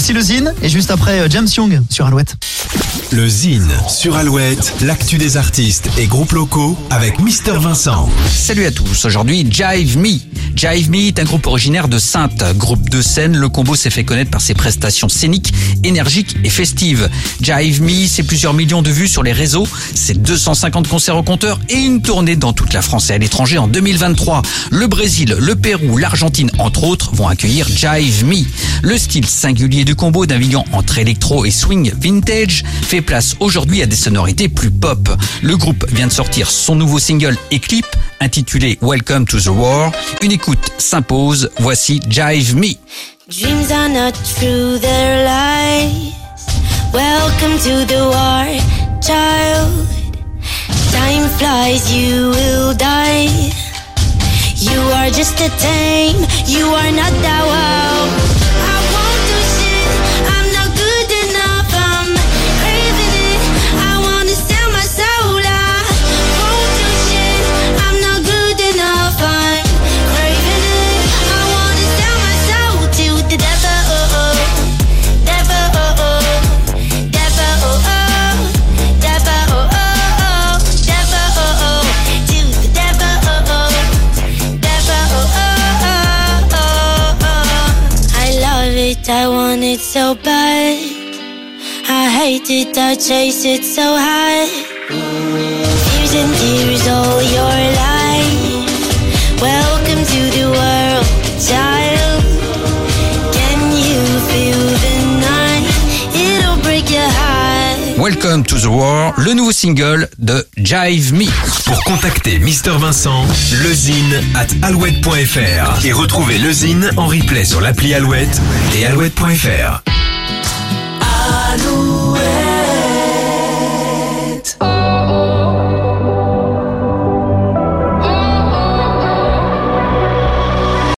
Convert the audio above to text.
Voici le Zine et juste après euh, James Young sur Alouette. Le Zine sur Alouette, l'actu des artistes et groupes locaux avec Mister Vincent. Salut à tous, aujourd'hui Jive Me. Jive Me est un groupe originaire de Sainte, groupe de scène. Le combo s'est fait connaître par ses prestations scéniques, énergiques et festives. Jive Me, c'est plusieurs millions de vues sur les réseaux, c'est 250 concerts au compteur et une tournée dans toute la France et à l'étranger en 2023. Le Brésil, le Pérou, l'Argentine, entre autres, vont accueillir Jive Me. Le style singulier du combo naviguant entre électro et swing vintage fait place aujourd'hui à des sonorités plus pop. Le groupe vient de sortir son nouveau single et clip intitulé Welcome to the War. Une écoute s'impose, voici Jive Me. Dreams are not true, they're lies. Welcome to the war, child. Time flies, you will die. You are just a tame, you are not wow. It, I want it so bad. I hate it, I chase it so high. Fears and tears all your Welcome to the War, le nouveau single de Jive Me. Pour contacter Mister Vincent, lezine at alouette.fr et retrouver le Zine en replay sur l'appli Alouette et alouette.fr. Alouette.